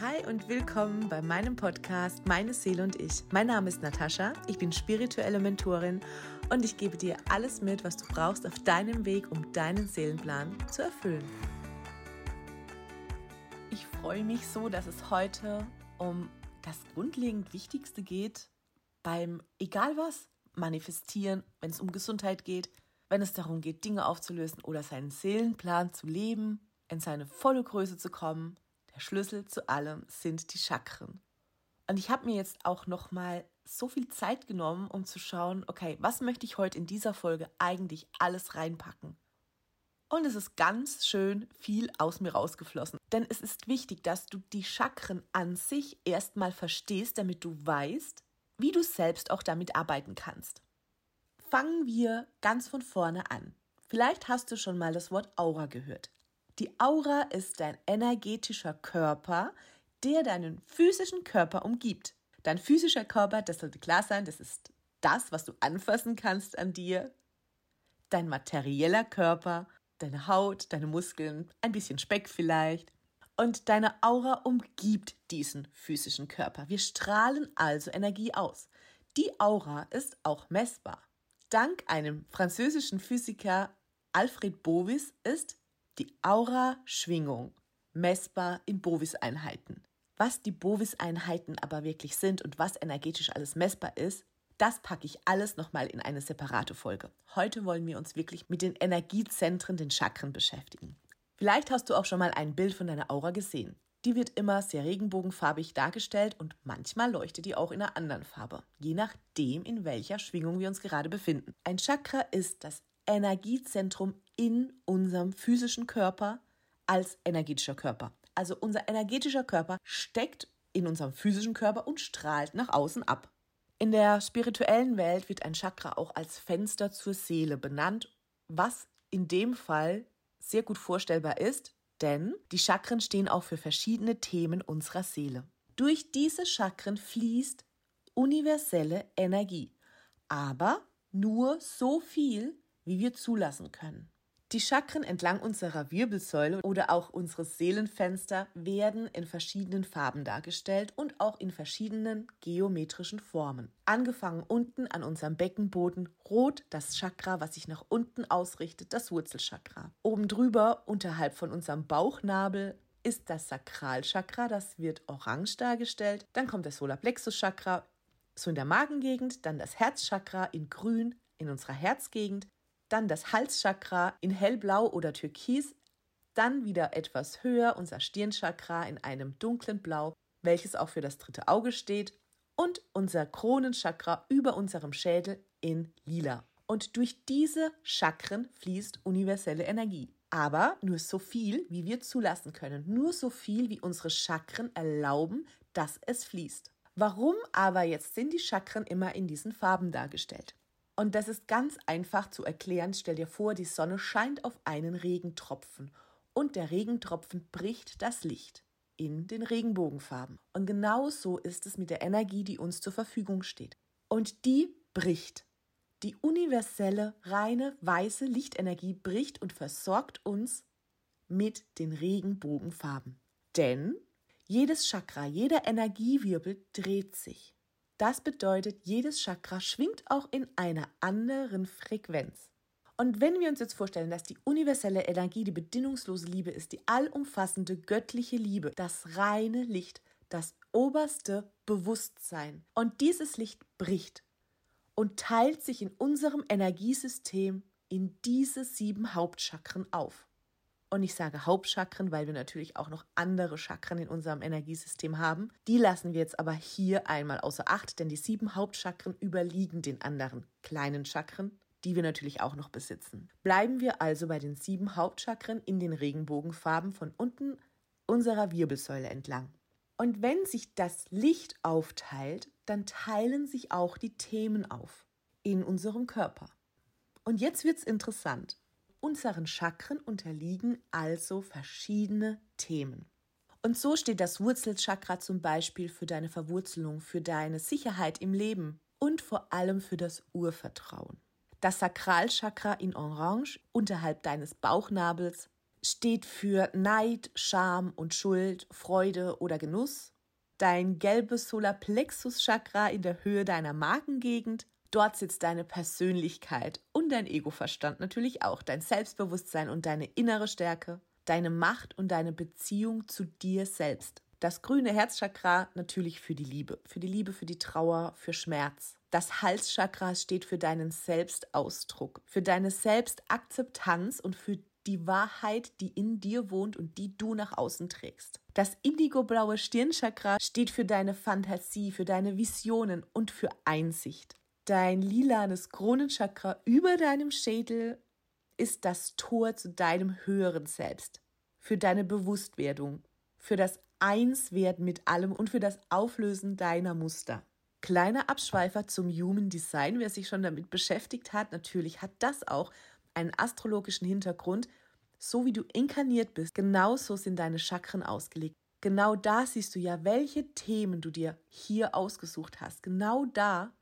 Hi und willkommen bei meinem Podcast Meine Seele und ich. Mein Name ist Natascha, ich bin spirituelle Mentorin und ich gebe dir alles mit, was du brauchst auf deinem Weg, um deinen Seelenplan zu erfüllen. Ich freue mich so, dass es heute um das grundlegend Wichtigste geht beim egal was manifestieren, wenn es um Gesundheit geht, wenn es darum geht, Dinge aufzulösen oder seinen Seelenplan zu leben, in seine volle Größe zu kommen der Schlüssel zu allem sind die Chakren. Und ich habe mir jetzt auch noch mal so viel Zeit genommen, um zu schauen, okay, was möchte ich heute in dieser Folge eigentlich alles reinpacken? Und es ist ganz schön viel aus mir rausgeflossen. Denn es ist wichtig, dass du die Chakren an sich erstmal verstehst, damit du weißt, wie du selbst auch damit arbeiten kannst. Fangen wir ganz von vorne an. Vielleicht hast du schon mal das Wort Aura gehört. Die Aura ist dein energetischer Körper, der deinen physischen Körper umgibt. Dein physischer Körper, das sollte klar sein, das ist das, was du anfassen kannst an dir. Dein materieller Körper, deine Haut, deine Muskeln, ein bisschen Speck vielleicht. Und deine Aura umgibt diesen physischen Körper. Wir strahlen also Energie aus. Die Aura ist auch messbar. Dank einem französischen Physiker Alfred Bovis ist die Aura-Schwingung messbar in Bovis-Einheiten. Was die Bovis-Einheiten aber wirklich sind und was energetisch alles messbar ist, das packe ich alles nochmal in eine separate Folge. Heute wollen wir uns wirklich mit den Energiezentren, den Chakren beschäftigen. Vielleicht hast du auch schon mal ein Bild von deiner Aura gesehen. Die wird immer sehr regenbogenfarbig dargestellt und manchmal leuchtet die auch in einer anderen Farbe, je nachdem, in welcher Schwingung wir uns gerade befinden. Ein Chakra ist das Energiezentrum in unserem physischen Körper als energetischer Körper. Also unser energetischer Körper steckt in unserem physischen Körper und strahlt nach außen ab. In der spirituellen Welt wird ein Chakra auch als Fenster zur Seele benannt, was in dem Fall sehr gut vorstellbar ist, denn die Chakren stehen auch für verschiedene Themen unserer Seele. Durch diese Chakren fließt universelle Energie, aber nur so viel, wie wir zulassen können. Die Chakren entlang unserer Wirbelsäule oder auch unseres Seelenfenster werden in verschiedenen Farben dargestellt und auch in verschiedenen geometrischen Formen. Angefangen unten an unserem Beckenboden, rot das Chakra, was sich nach unten ausrichtet, das Wurzelchakra. Oben drüber, unterhalb von unserem Bauchnabel, ist das Sakralchakra, das wird orange dargestellt. Dann kommt das Solarplexuschakra, so in der Magengegend, dann das Herzchakra in grün in unserer Herzgegend, dann das Halschakra in hellblau oder türkis, dann wieder etwas höher unser Stirnchakra in einem dunklen Blau, welches auch für das dritte Auge steht, und unser Kronenchakra über unserem Schädel in lila. Und durch diese Chakren fließt universelle Energie. Aber nur so viel, wie wir zulassen können. Nur so viel, wie unsere Chakren erlauben, dass es fließt. Warum aber jetzt sind die Chakren immer in diesen Farben dargestellt? Und das ist ganz einfach zu erklären. Stell dir vor, die Sonne scheint auf einen Regentropfen und der Regentropfen bricht das Licht in den Regenbogenfarben. Und genau so ist es mit der Energie, die uns zur Verfügung steht. Und die bricht. Die universelle, reine, weiße Lichtenergie bricht und versorgt uns mit den Regenbogenfarben. Denn jedes Chakra, jeder Energiewirbel dreht sich. Das bedeutet, jedes Chakra schwingt auch in einer anderen Frequenz. Und wenn wir uns jetzt vorstellen, dass die universelle Energie die bedingungslose Liebe ist, die allumfassende göttliche Liebe, das reine Licht, das oberste Bewusstsein. Und dieses Licht bricht und teilt sich in unserem Energiesystem in diese sieben Hauptchakren auf. Und ich sage Hauptchakren, weil wir natürlich auch noch andere Chakren in unserem Energiesystem haben. Die lassen wir jetzt aber hier einmal außer Acht, denn die sieben Hauptchakren überliegen den anderen kleinen Chakren, die wir natürlich auch noch besitzen. Bleiben wir also bei den sieben Hauptchakren in den Regenbogenfarben von unten unserer Wirbelsäule entlang. Und wenn sich das Licht aufteilt, dann teilen sich auch die Themen auf in unserem Körper. Und jetzt wird's interessant. Unseren Chakren unterliegen also verschiedene Themen. Und so steht das Wurzelchakra zum Beispiel für deine Verwurzelung, für deine Sicherheit im Leben und vor allem für das Urvertrauen. Das Sakralchakra in Orange unterhalb deines Bauchnabels steht für Neid, Scham und Schuld, Freude oder Genuss. Dein gelbes Solarplexus-Chakra in der Höhe deiner Magengegend. Dort sitzt deine Persönlichkeit und dein Egoverstand natürlich auch, dein Selbstbewusstsein und deine innere Stärke, deine Macht und deine Beziehung zu dir selbst. Das grüne Herzchakra natürlich für die Liebe, für die Liebe, für die Trauer, für Schmerz. Das Halschakra steht für deinen Selbstausdruck, für deine Selbstakzeptanz und für die Wahrheit, die in dir wohnt und die du nach außen trägst. Das indigoblaue Stirnchakra steht für deine Fantasie, für deine Visionen und für Einsicht. Dein lilanes Kronenchakra über deinem Schädel ist das Tor zu deinem höheren Selbst, für deine Bewusstwerdung, für das Einswerden mit allem und für das Auflösen deiner Muster. Kleiner Abschweifer zum Human Design, wer sich schon damit beschäftigt hat, natürlich hat das auch einen astrologischen Hintergrund. So wie du inkarniert bist, genauso sind deine Chakren ausgelegt. Genau da siehst du ja, welche Themen du dir hier ausgesucht hast. Genau da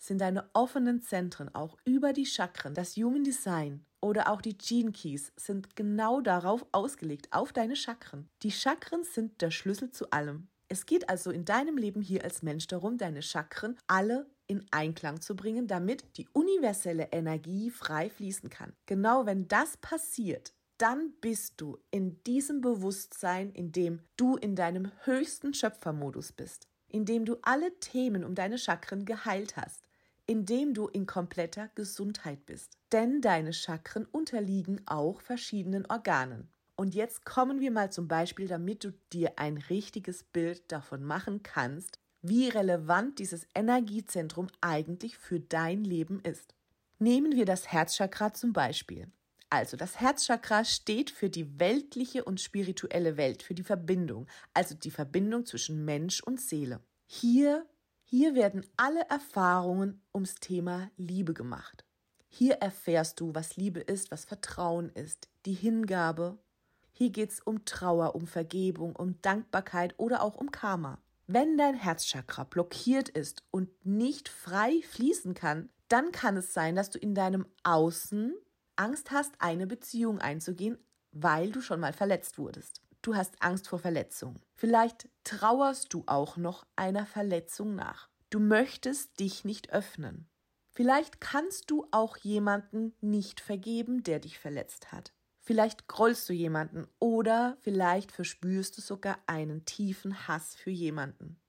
sind deine offenen Zentren auch über die Chakren. Das Human Design oder auch die Gene Keys sind genau darauf ausgelegt, auf deine Chakren. Die Chakren sind der Schlüssel zu allem. Es geht also in deinem Leben hier als Mensch darum, deine Chakren alle in Einklang zu bringen, damit die universelle Energie frei fließen kann. Genau wenn das passiert, dann bist du in diesem Bewusstsein, in dem du in deinem höchsten Schöpfermodus bist, in dem du alle Themen um deine Chakren geheilt hast indem du in kompletter Gesundheit bist. Denn deine Chakren unterliegen auch verschiedenen Organen. Und jetzt kommen wir mal zum Beispiel, damit du dir ein richtiges Bild davon machen kannst, wie relevant dieses Energiezentrum eigentlich für dein Leben ist. Nehmen wir das Herzchakra zum Beispiel. Also das Herzchakra steht für die weltliche und spirituelle Welt, für die Verbindung, also die Verbindung zwischen Mensch und Seele. Hier hier werden alle Erfahrungen ums Thema Liebe gemacht. Hier erfährst du, was Liebe ist, was Vertrauen ist, die Hingabe. Hier geht es um Trauer, um Vergebung, um Dankbarkeit oder auch um Karma. Wenn dein Herzchakra blockiert ist und nicht frei fließen kann, dann kann es sein, dass du in deinem Außen Angst hast, eine Beziehung einzugehen, weil du schon mal verletzt wurdest. Du hast Angst vor Verletzung. Vielleicht trauerst du auch noch einer Verletzung nach. Du möchtest dich nicht öffnen. Vielleicht kannst du auch jemanden nicht vergeben, der dich verletzt hat. Vielleicht grollst du jemanden oder vielleicht verspürst du sogar einen tiefen Hass für jemanden.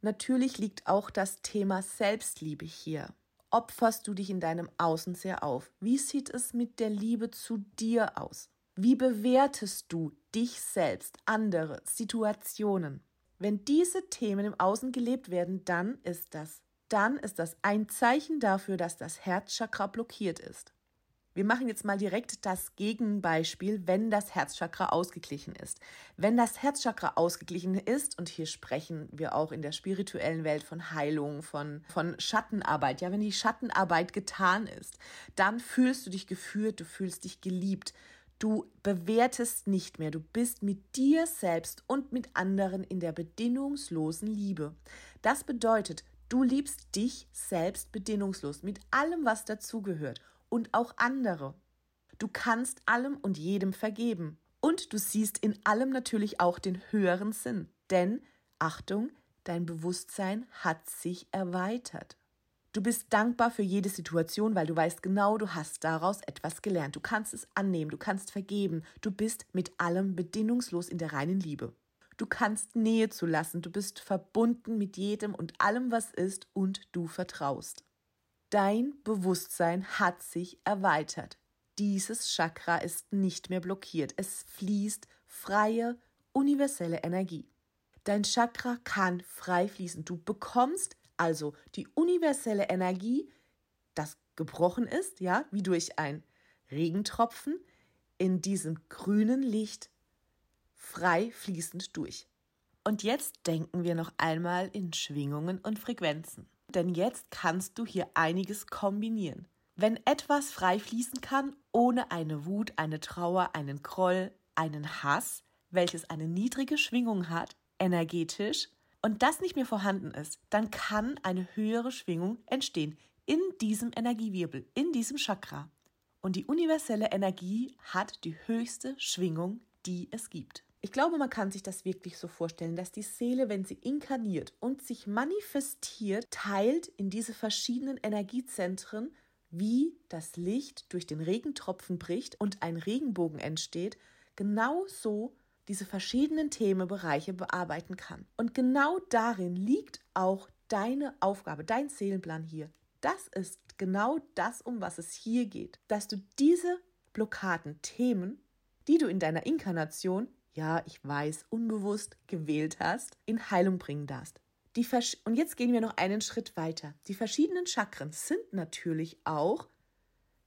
Natürlich liegt auch das Thema Selbstliebe hier. Opferst du dich in deinem Außen sehr auf? Wie sieht es mit der Liebe zu dir aus? Wie bewertest du dich selbst, andere, Situationen? Wenn diese Themen im Außen gelebt werden, dann ist das, dann ist das ein Zeichen dafür, dass das Herzchakra blockiert ist. Wir machen jetzt mal direkt das Gegenbeispiel, wenn das Herzchakra ausgeglichen ist. Wenn das Herzchakra ausgeglichen ist, und hier sprechen wir auch in der spirituellen Welt von Heilung, von, von Schattenarbeit, ja, wenn die Schattenarbeit getan ist, dann fühlst du dich geführt, du fühlst dich geliebt, Du bewertest nicht mehr, du bist mit dir selbst und mit anderen in der bedingungslosen Liebe. Das bedeutet, du liebst dich selbst bedingungslos mit allem, was dazugehört und auch andere. Du kannst allem und jedem vergeben. Und du siehst in allem natürlich auch den höheren Sinn. Denn, Achtung, dein Bewusstsein hat sich erweitert. Du bist dankbar für jede Situation, weil du weißt genau, du hast daraus etwas gelernt. Du kannst es annehmen, du kannst vergeben. Du bist mit allem bedingungslos in der reinen Liebe. Du kannst Nähe zulassen, du bist verbunden mit jedem und allem, was ist, und du vertraust. Dein Bewusstsein hat sich erweitert. Dieses Chakra ist nicht mehr blockiert. Es fließt freie, universelle Energie. Dein Chakra kann frei fließen. Du bekommst also die universelle Energie, das gebrochen ist, ja, wie durch ein Regentropfen, in diesem grünen Licht frei fließend durch. Und jetzt denken wir noch einmal in Schwingungen und Frequenzen. Denn jetzt kannst du hier einiges kombinieren. Wenn etwas frei fließen kann, ohne eine Wut, eine Trauer, einen Groll, einen Hass, welches eine niedrige Schwingung hat, energetisch, und das nicht mehr vorhanden ist, dann kann eine höhere Schwingung entstehen in diesem Energiewirbel, in diesem Chakra. Und die universelle Energie hat die höchste Schwingung, die es gibt. Ich glaube, man kann sich das wirklich so vorstellen, dass die Seele, wenn sie inkarniert und sich manifestiert, teilt in diese verschiedenen Energiezentren, wie das Licht durch den Regentropfen bricht und ein Regenbogen entsteht, genau so diese verschiedenen Themenbereiche bearbeiten kann. Und genau darin liegt auch deine Aufgabe, dein Seelenplan hier. Das ist genau das, um was es hier geht, dass du diese Blockaden, Themen, die du in deiner Inkarnation, ja, ich weiß, unbewusst gewählt hast, in Heilung bringen darfst. Die und jetzt gehen wir noch einen Schritt weiter. Die verschiedenen Chakren sind natürlich auch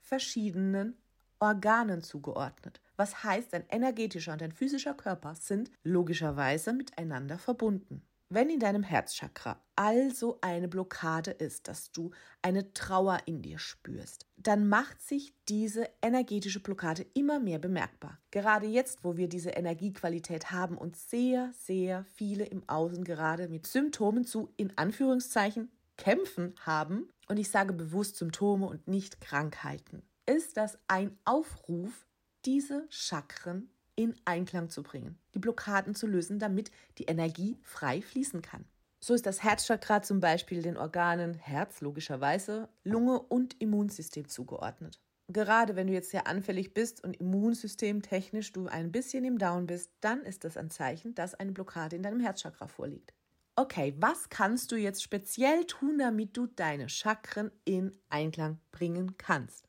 verschiedenen Organen zugeordnet. Was heißt, ein energetischer und ein physischer Körper sind logischerweise miteinander verbunden. Wenn in deinem Herzchakra also eine Blockade ist, dass du eine Trauer in dir spürst, dann macht sich diese energetische Blockade immer mehr bemerkbar. Gerade jetzt, wo wir diese Energiequalität haben und sehr, sehr viele im Außen gerade mit Symptomen zu, in Anführungszeichen, kämpfen haben, und ich sage bewusst Symptome und nicht Krankheiten, ist das ein Aufruf diese Chakren in Einklang zu bringen, die Blockaden zu lösen, damit die Energie frei fließen kann. So ist das Herzchakra zum Beispiel den Organen Herz logischerweise, Lunge und Immunsystem zugeordnet. Gerade wenn du jetzt sehr anfällig bist und immunsystemtechnisch du ein bisschen im Down bist, dann ist das ein Zeichen, dass eine Blockade in deinem Herzchakra vorliegt. Okay, was kannst du jetzt speziell tun, damit du deine Chakren in Einklang bringen kannst?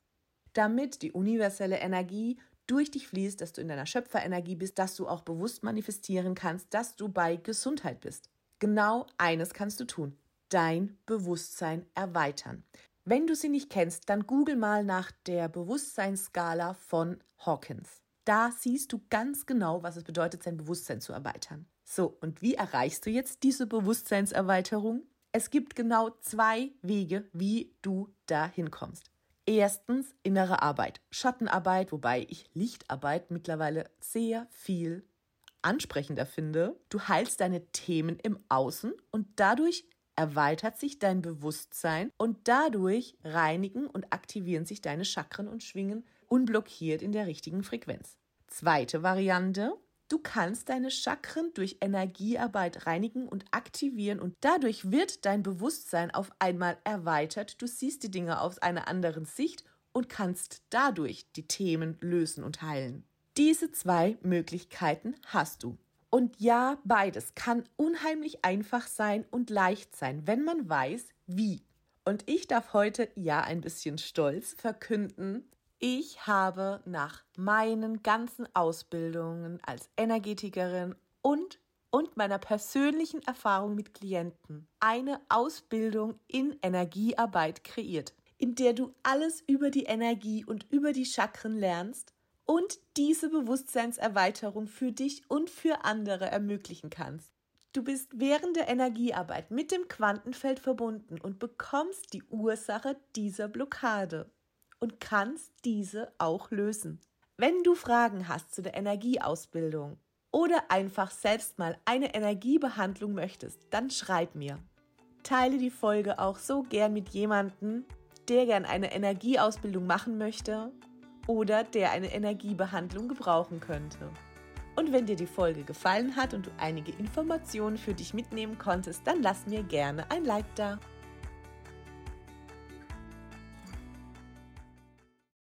Damit die universelle Energie durch dich fließt, dass du in deiner Schöpferenergie bist, dass du auch bewusst manifestieren kannst, dass du bei Gesundheit bist. Genau eines kannst du tun. Dein Bewusstsein erweitern. Wenn du sie nicht kennst, dann google mal nach der Bewusstseinsskala von Hawkins. Da siehst du ganz genau, was es bedeutet, sein Bewusstsein zu erweitern. So, und wie erreichst du jetzt diese Bewusstseinserweiterung? Es gibt genau zwei Wege, wie du da hinkommst. Erstens innere Arbeit, Schattenarbeit, wobei ich Lichtarbeit mittlerweile sehr viel ansprechender finde. Du heilst deine Themen im Außen und dadurch erweitert sich dein Bewusstsein und dadurch reinigen und aktivieren sich deine Chakren und schwingen unblockiert in der richtigen Frequenz. Zweite Variante, Du kannst deine Chakren durch Energiearbeit reinigen und aktivieren und dadurch wird dein Bewusstsein auf einmal erweitert. Du siehst die Dinge aus einer anderen Sicht und kannst dadurch die Themen lösen und heilen. Diese zwei Möglichkeiten hast du. Und ja, beides kann unheimlich einfach sein und leicht sein, wenn man weiß, wie. Und ich darf heute ja ein bisschen stolz verkünden, ich habe nach meinen ganzen Ausbildungen als Energetikerin und und meiner persönlichen Erfahrung mit Klienten eine Ausbildung in Energiearbeit kreiert, in der du alles über die Energie und über die Chakren lernst und diese Bewusstseinserweiterung für dich und für andere ermöglichen kannst. Du bist während der Energiearbeit mit dem Quantenfeld verbunden und bekommst die Ursache dieser Blockade und kannst diese auch lösen. Wenn du Fragen hast zu der Energieausbildung oder einfach selbst mal eine Energiebehandlung möchtest, dann schreib mir. Teile die Folge auch so gern mit jemandem, der gern eine Energieausbildung machen möchte oder der eine Energiebehandlung gebrauchen könnte. Und wenn dir die Folge gefallen hat und du einige Informationen für dich mitnehmen konntest, dann lass mir gerne ein Like da.